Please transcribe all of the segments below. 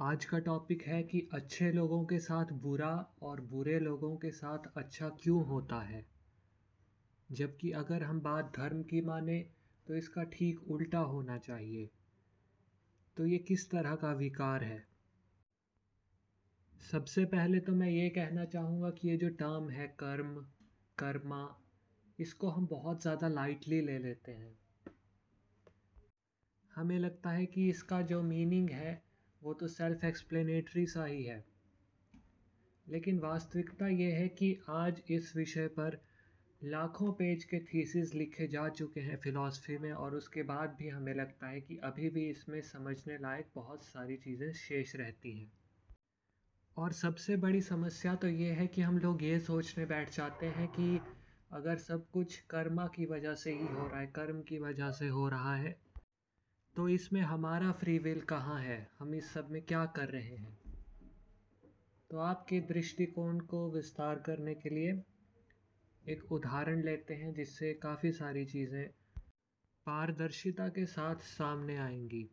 आज का टॉपिक है कि अच्छे लोगों के साथ बुरा और बुरे लोगों के साथ अच्छा क्यों होता है। जबकि अगर हम बात धर्म की माने तो इसका ठीक उल्टा होना चाहिए। तो ये किस तरह का विकार है? सबसे पहले तो मैं ये कहना चाहूँगा कि ये जो टर्म है, कर्म, कर्मा, इसको हम बहुत ज़्यादा लाइटली ले लेते हैं। हमें लगता है कि इसका जो मीनिंग है वो तो सेल्फ एक्सप्लेनेटरी सा ही है। लेकिन वास्तविकता ये है कि आज इस विषय पर लाखों पेज के थीसिस लिखे जा चुके हैं फ़िलासफ़ी में और उसके बाद भी हमें लगता है कि अभी भी इसमें समझने लायक बहुत सारी चीज़ें शेष रहती हैं। और सबसे बड़ी समस्या तो ये है कि हम लोग ये सोचने बैठ जाते हैं कि अगर सब कुछ कर्मा की वजह से ही हो रहा है, कर्म की वजह से हो रहा है तो इसमें हमारा फ्री विल कहाँ है? हम इस सब में क्या कर रहे हैं? तो आपके दृष्टिकोण को विस्तार करने के लिए एक उदाहरण लेते हैं जिससे काफ़ी सारी चीज़ें पारदर्शिता के साथ सामने आएँगी।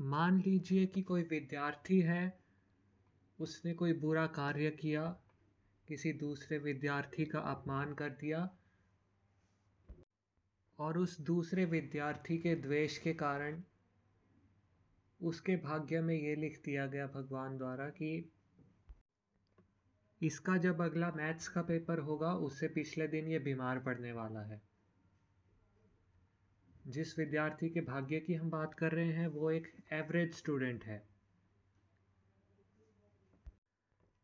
मान लीजिए कि कोई विद्यार्थी है, उसने कोई बुरा कार्य किया, किसी दूसरे विद्यार्थी का अपमान कर दिया और उस दूसरे विद्यार्थी के द्वेष के कारण उसके भाग्य में ये लिख दिया गया भगवान द्वारा कि इसका जब अगला मैथ्स का पेपर होगा, उससे पिछले दिन ये बीमार पड़ने वाला है। जिस विद्यार्थी के भाग्य की हम बात कर रहे हैं, वो एक एवरेज स्टूडेंट है।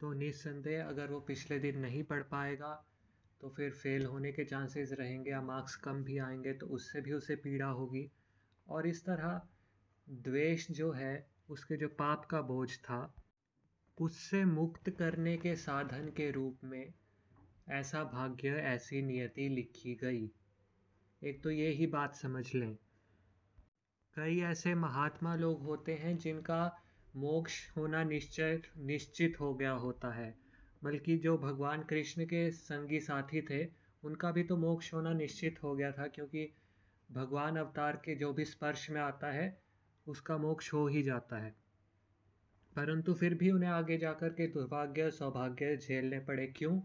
तो निस्संदेह अगर वो पिछले दिन नहीं पढ़ पाएगा तो फिर फेल होने के चांसेस रहेंगे या मार्क्स कम भी आएँगे तो उससे भी उसे पीड़ा होगी। और इस तरह द्वेष जो है, उसके जो पाप का बोझ था, उससे मुक्त करने के साधन के रूप में ऐसा भाग्य, ऐसी नियति लिखी गई। एक तो ये ही बात समझ लें। कई ऐसे महात्मा लोग होते हैं जिनका मोक्ष होना निश्चय, निश्चित हो गया होता है। बल्कि जो भगवान कृष्ण के संगी साथी थे, उनका भी तो मोक्ष होना निश्चित हो गया था, क्योंकि भगवान अवतार के जो भी स्पर्श में आता है, उसका मोक्ष हो ही जाता है। परंतु फिर भी उन्हें आगे जाकर के दुर्भाग्य, सौभाग्य झेलने पड़े। क्यों?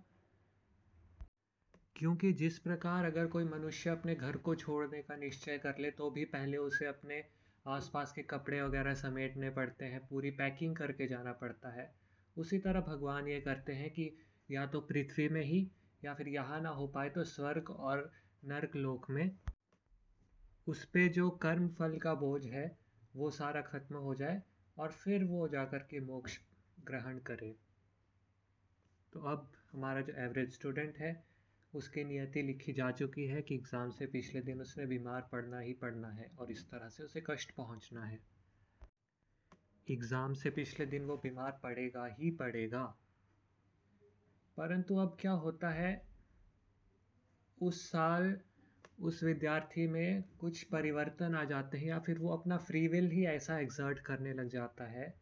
क्योंकि जिस प्रकार अगर कोई मनुष्य अपने घर को छोड़ने का निश्चय कर ले तो भी पहले उसे अपने आसपास के कपड़े वगैरह समेटने पड़ते हैं, पूरी पैकिंग करके जाना पड़ता है। उसी तरह भगवान ये करते हैं कि या तो पृथ्वी में ही या फिर यहाँ ना हो पाए तो स्वर्ग और नर्क लोक में। उस पर जो कर्म फल का बोझ है, वो सारा खत्म हो जाए और फिर वो जाकर के मोक्ष ग्रहण करे। तो अब हमारा जो एवरेज स्टूडेंट है, उसकी नियति लिखी जा चुकी है कि एग्ज़ाम से पिछले दिन उसने बीमार पड़ना ही पड़ना है और इस तरह से उसे कष्ट पहुँचना है। एग्ज़ाम से पिछले दिन वो बीमार पड़ेगा ही पड़ेगा। परंतु अब क्या होता है? उस साल उस विद्यार्थी में कुछ परिवर्तन आ जाते हैं या फिर वो अपना फ्री विल ही ऐसा एग्जर्ट करने लग जाता है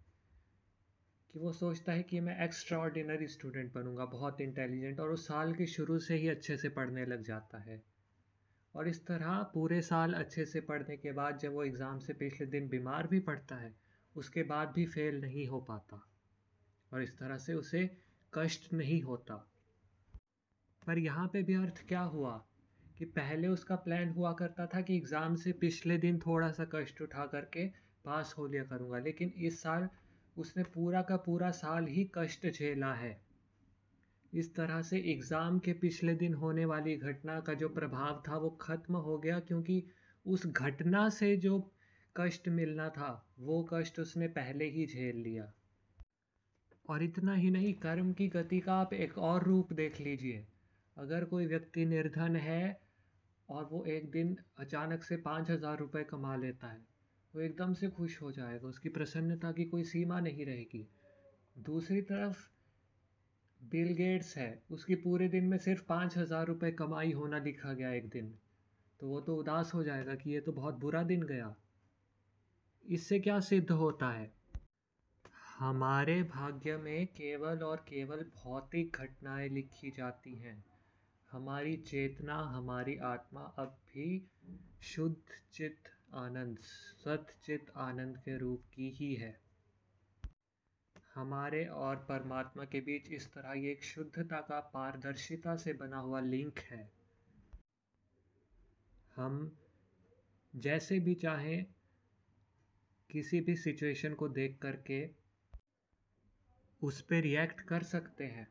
कि वो सोचता है कि मैं एक्स्ट्रा ऑर्डिनरी स्टूडेंट बनूँगा, बहुत इंटेलिजेंट और उस साल के शुरू से ही अच्छे से पढ़ने लग जाता है। और इस तरह पूरे साल अच्छे से पढ़ने के बाद जब वो एग्ज़ाम से पिछले दिन बीमार भी पड़ता है उसके बाद भी फेल नहीं हो पाता और इस तरह से उसे कष्ट नहीं होता। पर यहाँ पे भी अर्थ क्या हुआ कि पहले उसका प्लान हुआ करता था कि एग्ज़ाम से पिछले दिन थोड़ा सा कष्ट उठा करके पास हो लिया करूँगा, लेकिन इस साल उसने पूरा का पूरा साल ही कष्ट झेला है। इस तरह से एग्ज़ाम के पिछले दिन होने वाली घटना का जो प्रभाव था वो ख़त्म हो गया, क्योंकि उस घटना से जो कष्ट मिलना था, वो कष्ट उसने पहले ही झेल लिया। और इतना ही नहीं, कर्म की गति का आप एक और रूप देख लीजिए। अगर कोई व्यक्ति निर्धन है और वो एक दिन अचानक से पाँच हज़ार रुपये कमा लेता है, वो एकदम से खुश हो जाएगा, उसकी प्रसन्नता की कोई सीमा नहीं रहेगी। दूसरी तरफ़, बिल गेट्स है, उसकी पूरे दिन में सिर्फ़ पाँच हज़ार रुपये कमाई होना लिखा गया एक दिन। तो वो तो उदास हो जाएगा कि ये तो बहुत बुरा दिन गया। इससे क्या सिद्ध होता है? हमारे भाग्य में केवल और केवल भौतिक घटनाएँ लिखी जाती हैं। हमारी चेतना, हमारी आत्मा अब भी शुद्ध चित्त आनंद सतचित आनंद के रूप की ही है। हमारे और परमात्मा के बीच इस तरह एक शुद्धता का पारदर्शिता से बना हुआ लिंक है। हम जैसे भी चाहें किसी भी सिचुएशन को देख करके उस पर रिएक्ट कर सकते हैं।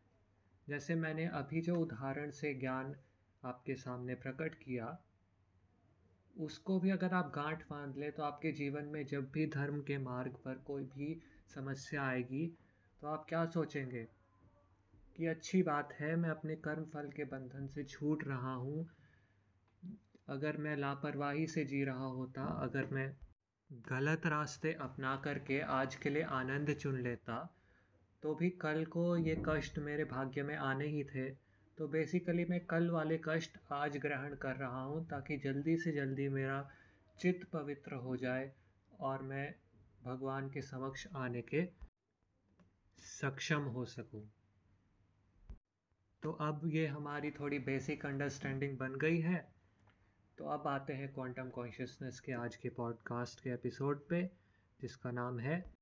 जैसे मैंने अभी जो उदाहरण से ज्ञान आपके सामने प्रकट किया, उसको भी अगर आप गांठ बाँध लें तो आपके जीवन में जब भी धर्म के मार्ग पर कोई भी समस्या आएगी तो आप क्या सोचेंगे कि अच्छी बात है, मैं अपने कर्म फल के बंधन से छूट रहा हूँ। अगर मैं लापरवाही से जी रहा होता, अगर मैं गलत रास्ते अपना करके आज के लिए आनंद चुन लेता। तो भी कल को ये कष्ट मेरे भाग्य में आने ही थे। तो बेसिकली मैं कल वाले कष्ट आज ग्रहण कर रहा हूँ ताकि जल्दी से जल्दी मेरा चित्त पवित्र हो जाए और मैं भगवान के समक्ष आने के सक्षम हो सकूँ। तो अब ये हमारी थोड़ी बेसिक अंडरस्टैंडिंग बन गई है। तो अब आते हैं क्वांटम कॉन्शियसनेस के आज के पॉडकास्ट के एपिसोड पे, जिसका नाम है,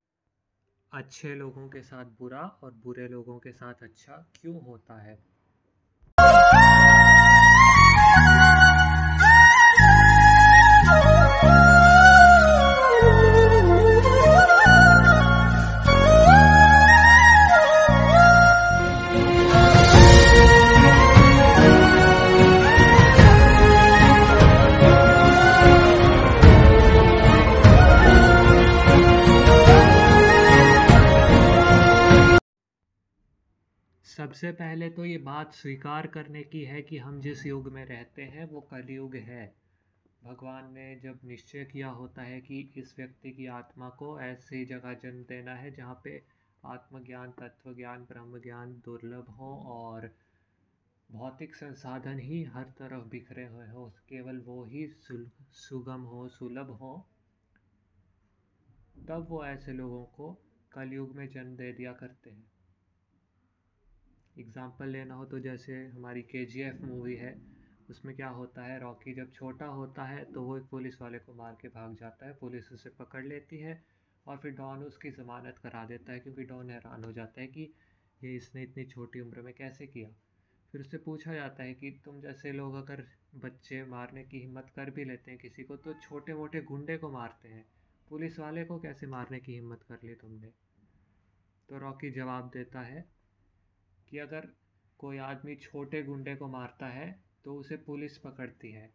अच्छे लोगों के साथ बुरा और बुरे लोगों के साथ अच्छा क्यों होता है? पहले तो ये बात स्वीकार करने की है कि हम जिस युग में रहते हैं, वो कलयुग है। भगवान ने जब निश्चय किया होता है कि इस व्यक्ति की आत्मा को ऐसी जगह जन्म देना है, जहाँ पे आत्मज्ञान तत्व ज्ञान ब्रह्म ज्ञान दुर्लभ हो और भौतिक संसाधन ही हर तरफ़ बिखरे हुए हो, केवल वो ही सुगम हो, सुलभ हो, तब वो ऐसे लोगों को कलयुग में जन्म दे दिया करते हैं। एग्ज़ाम्पल लेना हो तो जैसे हमारी के जी एफ़ मूवी है, उसमें क्या होता है रॉकी जब छोटा होता है तो वो एक पुलिस वाले को मार के भाग जाता है, पुलिस उसे पकड़ लेती है और फिर डॉन उसकी ज़मानत करा देता है क्योंकि डॉन हैरान हो जाता है कि ये इसने इतनी छोटी उम्र में कैसे किया। फिर उससे पूछा जाता है कि तुम जैसे लोग अगर बच्चे मारने की हिम्मत कर भी लेते हैं किसी को तो छोटे मोटे गुंडे को मारते हैं, पुलिस वाले को कैसे मारने की हिम्मत कर ली तुमने? तो रॉकी जवाब देता है कि अगर कोई आदमी छोटे गुंडे को मारता है तो उसे पुलिस पकड़ती है।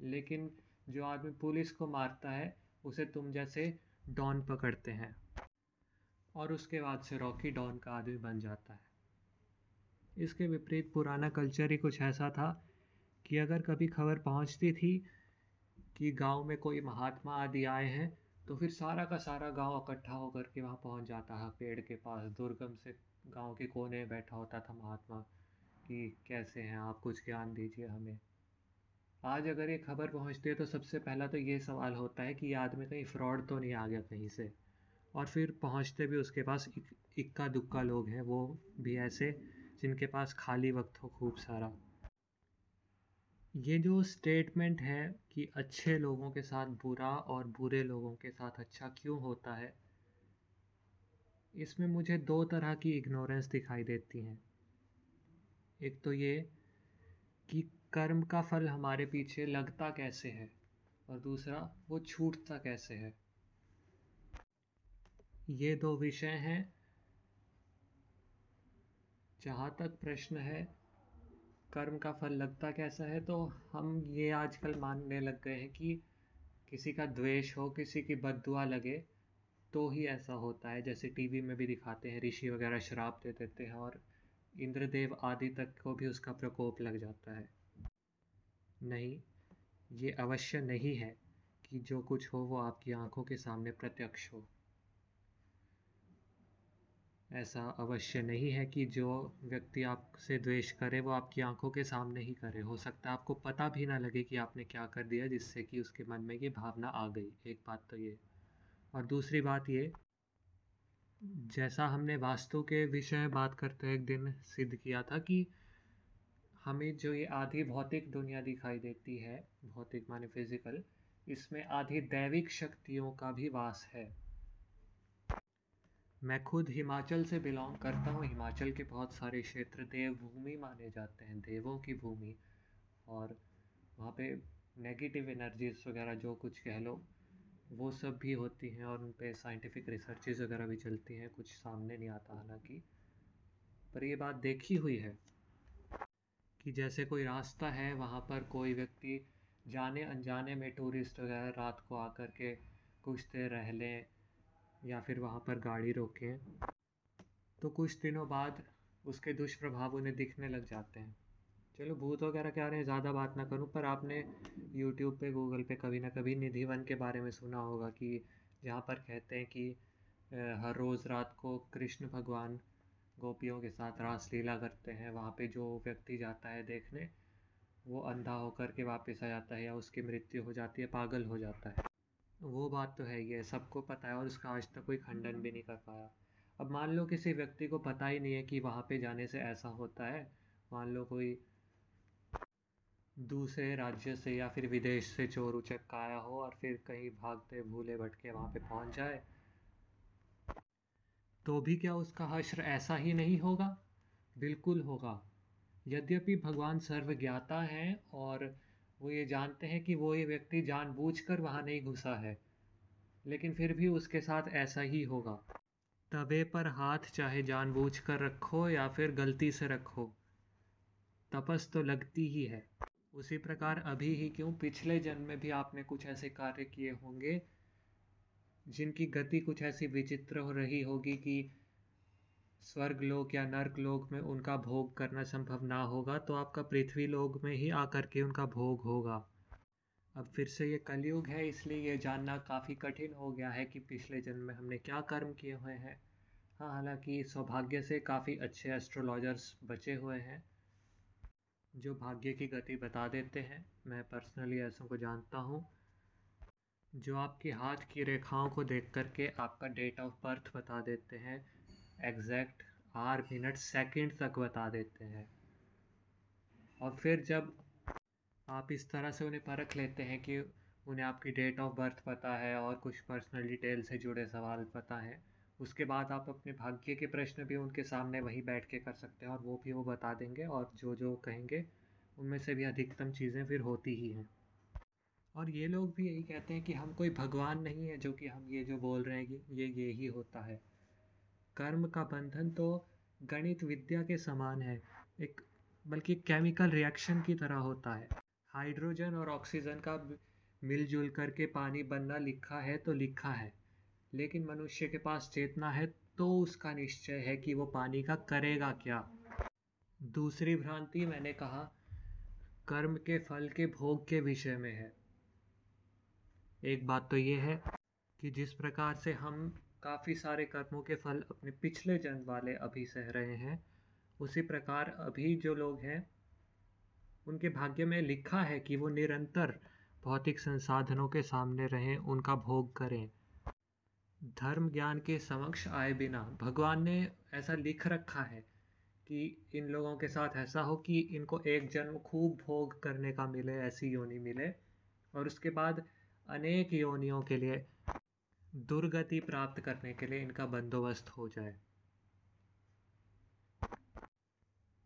लेकिन जो आदमी पुलिस को मारता है, उसे तुम जैसे डॉन पकड़ते हैं। और उसके बाद से रॉकी डॉन का आदमी बन जाता है। इसके विपरीत पुराना कल्चर ही कुछ ऐसा था कि अगर कभी खबर पहुँचती थी कि गाँव में कोई महात्मा आदि आए हैं तो फिर सारा का सारा गाँव इकट्ठा होकर के वहाँ पहुँच जाता है, पेड़ के पास, दुर्गम से गाँव के कोने में बैठा होता था महात्मा कि कैसे हैं आप, कुछ ज्ञान दीजिए हमें। आज अगर ये खबर पहुँचती है तो सबसे पहला तो ये सवाल होता है कि ये आदमी कहीं फ्रॉड तो नहीं आ गया कहीं से? और फिर पहुँचते भी उसके पास इक्का दुक्का लोग हैं, वो भी ऐसे जिनके पास खाली वक्त हो खूब सारा। ये जो स्टेटमेंट है कि अच्छे लोगों के साथ बुरा और बुरे लोगों के साथ अच्छा क्यों होता है इसमें मुझे दो तरह की इग्नोरेंस दिखाई देती हैं। एक तो ये कि कर्म का फल हमारे पीछे लगता कैसे है और दूसरा, वो छूटता कैसे है। ये दो विषय हैं, जहाँ तक प्रश्न है, कर्म का फल लगता कैसा है तो हम ये आजकल मानने लग गए हैं कि किसी का द्वेष हो, किसी की बददुआ लगे तो ही ऐसा होता है, जैसे टीवी में भी दिखाते हैं, ऋषि वगैरह शराब दे देते हैं और इंद्रदेव आदि तक को भी उसका प्रकोप लग जाता है। नहीं, ये अवश्य नहीं है कि जो कुछ हो वो आपकी आँखों के सामने प्रत्यक्ष हो। ऐसा अवश्य नहीं है कि जो व्यक्ति आपसे द्वेष करे वो आपकी आँखों के सामने ही करे। हो सकता है आपको पता भी ना लगे कि आपने क्या कर दिया जिससे कि उसके मन में ये भावना आ गई। एक बात तो ये और दूसरी बात ये, जैसा हमने वास्तु के विषय बात करते एक दिन सिद्ध किया था कि हमें जो ये आधी भौतिक दुनिया दिखाई देती है, भौतिक माने फ़िज़िकल इसमें आधी दैविक शक्तियों का भी वास है। मैं खुद हिमाचल से बिलोंग करता हूँ। हिमाचल के बहुत सारे क्षेत्र देवभूमि माने जाते हैं, देवों की भूमि और वहाँ पे नेगेटिव एनर्जीज वगैरह जो कुछ कह लो वो सब भी होती हैं और उन पे साइंटिफिक रिसर्चेज वगैरह भी चलती हैं, कुछ सामने नहीं आता हालाँकि। पर ये बात देखी हुई है कि जैसे कोई रास्ता है, वहाँ पर कोई व्यक्ति जाने अनजाने में टूरिस्ट वगैरह रात को आकर के कुछ देर रह लें या फिर वहाँ पर गाड़ी रोकें तो कुछ दिनों बाद उसके दुष्प्रभाव उन्हें दिखने लग जाते हैं। चलो भूत वगैरह के बारे में ज़्यादा बात ना करूँ, पर आपने यूट्यूब पे गूगल पे कभी ना कभी निधि वन के बारे में सुना होगा कि जहाँ पर कहते हैं कि हर रोज़ रात को कृष्ण भगवान गोपियों के साथ रासलीला करते हैं। वहाँ पे जो व्यक्ति जाता है देखने, वो अंधा होकर के वापस आ जाता है या उसकी मृत्यु हो जाती है, पागल हो जाता है। वो बात तो है ही है, सबको पता है और उसका आज तक कोई खंडन भी नहीं कर पाया। अब मान लो किसी व्यक्ति को पता ही नहीं है कि वहाँ पे जाने से ऐसा होता है। मान लो कोई दूसरे राज्य से या फिर विदेश से चोर उचक आया हो और फिर कहीं भागते, भूले, भटके वहाँ पे पहुँच जाए तो भी क्या उसका हश्र ऐसा ही नहीं होगा? बिल्कुल होगा। यद्यपि भगवान सर्वज्ञाता हैं और वो ये जानते हैं कि वो ये व्यक्ति जानबूझकर वहाँ नहीं घुसा है, लेकिन फिर भी उसके साथ ऐसा ही होगा। तवे पर हाथ चाहे जानबूझकर रखो या फिर गलती से रखो, तपस तो लगती ही है। उसी प्रकार अभी ही क्यों? पिछले जन्म में भी आपने कुछ ऐसे कार्य किए होंगे, जिनकी गति कुछ ऐसी विचित्र हो रही होगी कि स्वर्ग लोक या नर्क लोक में उनका भोग करना संभव ना होगा तो आपका पृथ्वी लोक में ही आकर के उनका भोग होगा। अब फिर से ये कलयुग है, इसलिए ये जानना काफ़ी कठिन हो गया है कि पिछले जन्म में हमने क्या कर्म किए हुए हैं। हाँ हालाँकि सौभाग्य से काफ़ी अच्छे एस्ट्रोलॉजर्स बचे हुए हैं। जो भाग्य की गति बता देते हैं, मैं पर्सनली ऐसों को जानता हूँ। जो आपके हाथ की रेखाओं को देख करके आपका डेट ऑफ़ बर्थ बता देते हैं एग्जैक्ट आर मिनट सेकंड तक बता देते हैं। और फिर जब आप इस तरह से उन्हें परख लेते हैं कि उन्हें आपकी डेट ऑफ़ बर्थ पता है और कुछ पर्सनल डिटेल से जुड़े सवाल पता है उसके बाद आप अपने भाग्य के प्रश्न भी उनके सामने वहीं बैठ के कर सकते हैं और वो भी वो बता देंगे और जो जो कहेंगे, उनमें से भी अधिकतम चीज़ें फिर होती ही हैं। और ये लोग भी यही कहते हैं कि हम कोई भगवान नहीं है जो कि हम ये जो बोल रहे हैं कि ये ये ही होता है। कर्म का बंधन तो गणित विद्या के समान है। एक, बल्कि केमिकल रिएक्शन की तरह होता है। हाइड्रोजन और ऑक्सीजन का मिलजुल करके पानी बनना लिखा है तो लिखा है। लेकिन मनुष्य के पास चेतना है तो उसका निश्चय है कि वो पानी का करेगा क्या। दूसरी भ्रांति मैंने कहा, कर्म के फल के भोग के विषय में है। एक बात तो ये है कि जिस प्रकार से हम काफ़ी सारे कर्मों के फल अपने पिछले जन्म वाले अभी सह रहे हैं, उसी प्रकार अभी जो लोग हैं, उनके भाग्य में लिखा है कि वो निरंतर भौतिक संसाधनों के सामने रहें, उनका भोग करें। धर्म ज्ञान के समक्ष आए बिना भगवान ने ऐसा लिख रखा है कि इन लोगों के साथ ऐसा हो कि इनको एक जन्म खूब भोग करने का मिले, ऐसी योनि मिले। और उसके बाद अनेक योनियों के लिए दुर्गति प्राप्त करने के लिए इनका बंदोबस्त हो जाए।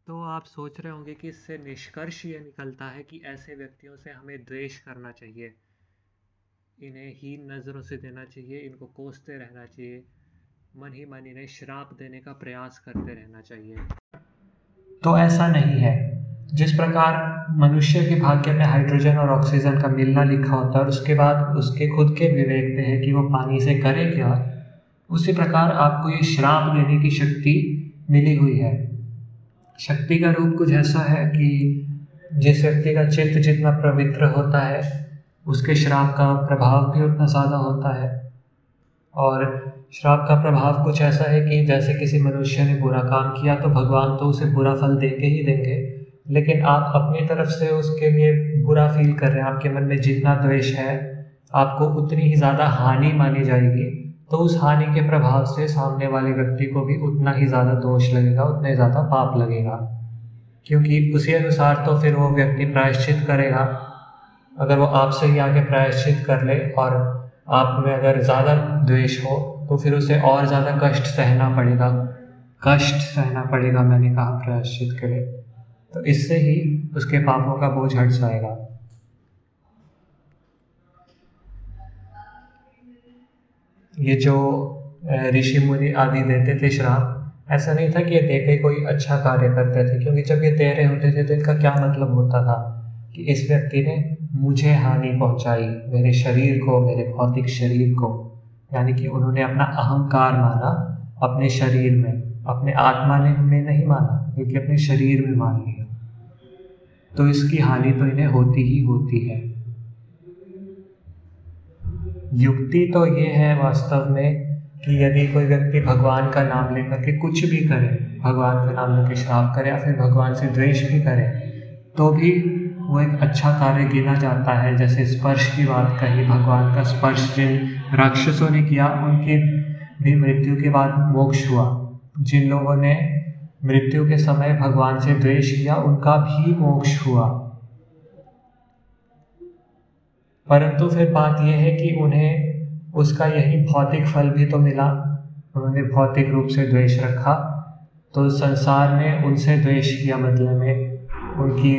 तो आप सोच रहे होंगे कि इससे निष्कर्ष ये निकलता है कि ऐसे व्यक्तियों से हमें द्वेष करना चाहिए। इन्हें हीन नज़रों से देना चाहिए, इनको कोसते रहना चाहिए, मन ही मन इन्हें श्राप देने का प्रयास करते रहना चाहिए। तो ऐसा नहीं है। जिस प्रकार मनुष्य के भाग्य में हाइड्रोजन और ऑक्सीजन का मिलना लिखा होता है और उसके बाद उसके खुद के विवेक पे है कि वो पानी से करे क्या, उसी प्रकार आपको ये श्राप देने की शक्ति मिली हुई है। शक्ति का रूप कुछ ऐसा है कि जिस व्यक्ति का चित्त जितना पवित्र होता है उसके श्राप का प्रभाव भी उतना ज़्यादा होता है। और श्राप का प्रभाव कुछ ऐसा है कि जैसे किसी मनुष्य ने बुरा काम किया तो भगवान तो उसे बुरा फल देंगे ही देंगे। लेकिन आप अपनी तरफ़ से उसके लिए बुरा फील कर रहे हैं, आपके मन में जितना द्वेष है, आपको उतनी ही ज़्यादा हानि मानी जाएगी। तो उस हानि के प्रभाव से सामने वाले व्यक्ति को भी उतना ही ज़्यादा दोष लगेगा, उतना ही ज़्यादा पाप लगेगा। क्योंकि उसी अनुसार तो फिर वो व्यक्ति प्रायश्चित करेगा। अगर वो आपसे ही आके प्रायश्चित कर ले और आप में अगर ज़्यादा द्वेष हो तो फिर उसे और ज़्यादा कष्ट सहना पड़ेगा। कष्ट सहना पड़ेगा, मैंने कहा प्रायश्चित के लिए। तो इससे ही उसके पापों का बोझ हट जाएगा। ये जो ऋषि मुनि आदि देते थे श्राप, ऐसा नहीं था कि ये दे के कोई अच्छा कार्य करते थे, क्योंकि जब ये दे रहे होते थे तो इनका क्या मतलब होता था? कि इस व्यक्ति ने मुझे हानि पहुंचाई, मेरे शरीर को, मेरे भौतिक शरीर को। यानी कि उन्होंने अपना अहंकार माना, अपने शरीर में, अपने आत्मा ने में नहीं माना, बल्कि अपने शरीर में मान लिया। तो इसकी हानि तो इन्हें होती ही होती है। युक्ति तो ये है वास्तव में कि यदि कोई व्यक्ति भगवान का नाम लेकर के कुछ भी करे, भगवान का नाम लेकर श्राप करे या फिर भगवान से द्वेष भी करे तो भी वो एक अच्छा कार्य गिना जाता है। जैसे स्पर्श की बात कही, भगवान का स्पर्श जिन राक्षसों ने किया, उनकी भी मृत्यु के बाद मोक्ष हुआ। जिन लोगों ने मृत्यु के समय भगवान से द्वेष किया, उनका भी मोक्ष हुआ। परंतु फिर बात यह है कि उन्हें उसका यही भौतिक फल भी तो मिला। उन्होंने भौतिक रूप से द्वेष रखा तो संसार ने उनसे द्वेष किया बदले में उनकी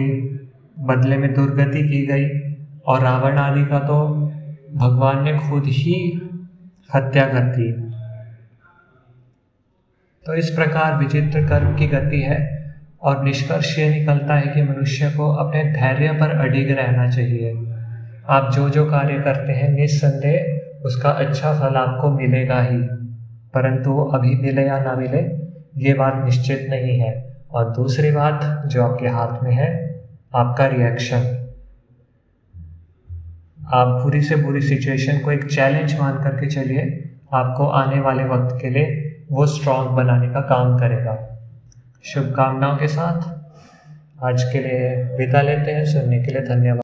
बदले में दुर्गति की गई और रावण आदि का तो भगवान ने खुद ही हत्या कर दी। तो इस प्रकार विचित्र कर्म की गति है और निष्कर्ष ये निकलता है कि मनुष्य को अपने धैर्य पर अडिग रहना चाहिए। आप जो जो कार्य करते हैं, निस्संदेह उसका अच्छा फल आपको मिलेगा ही। परंतु अभी मिले या ना मिले, ये बात निश्चित नहीं है। और दूसरी बात जो आपके हाथ में है आपका रिएक्शन आप बुरी से बुरी सिचुएशन को एक चैलेंज मान करके चलिए, आपको आने वाले वक्त के लिए वो स्ट्रांग बनाने का काम करेगा। शुभकामनाओं के साथ। आज के लिए विदा लेते हैं, सुनने के लिए धन्यवाद।